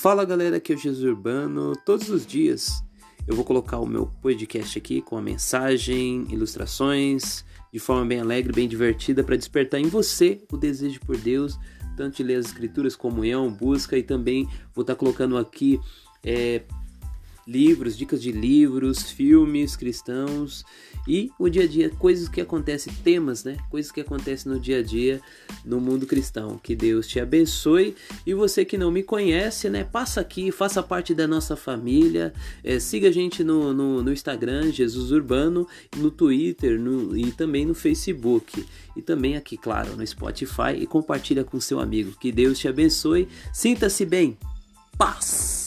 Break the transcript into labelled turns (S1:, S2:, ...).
S1: Fala galera, aqui é o Jesus Urbano. Todos os dias eu vou colocar o meu podcast aqui com a mensagem, ilustrações, de forma bem alegre, bem divertida, para despertar em você o desejo por Deus, tanto de ler as escrituras, comunhão, busca e também vou estar colocando aqui é, livros, dicas de livros, filmes cristãos e o dia a dia, coisas que acontecem, temas, né? Coisas que acontecem no dia a dia no mundo cristão. Que Deus te abençoe e você que não me conhece, né? Passa aqui, faça parte da nossa família, é, siga a gente no, no, no, Instagram, Jesus Urbano, no Twitter no, e também no Facebook e também aqui, claro, no Spotify e compartilha com seu amigo. Que Deus te abençoe, sinta-se bem, paz!